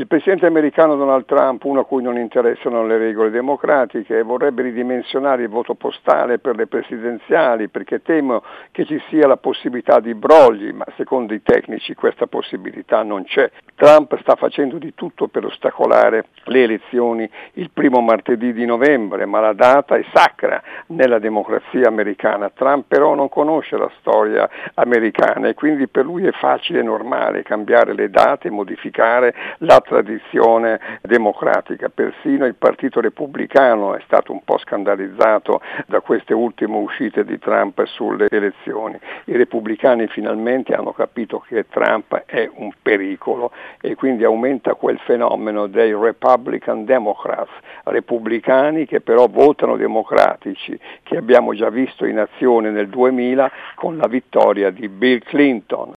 Il presidente americano Donald Trump, uno a cui non interessano le regole democratiche, vorrebbe ridimensionare il voto postale per le presidenziali perché temo che ci sia la possibilità di brogli, ma secondo i tecnici questa possibilità non c'è. Trump sta facendo di tutto per ostacolare le elezioni il primo martedì di novembre, ma la data è sacra nella democrazia americana. Trump però non conosce la storia americana e quindi per lui è facile e normale cambiare le date, modificare la tradizione democratica. Persino il Partito Repubblicano è stato un po' scandalizzato da queste ultime uscite di Trump sulle elezioni. I repubblicani finalmente hanno capito che Trump è un pericolo e quindi aumenta quel fenomeno dei Republican Democrats, repubblicani che però votano democratici, che abbiamo già visto in azione nel 2000 con la vittoria di Bill Clinton.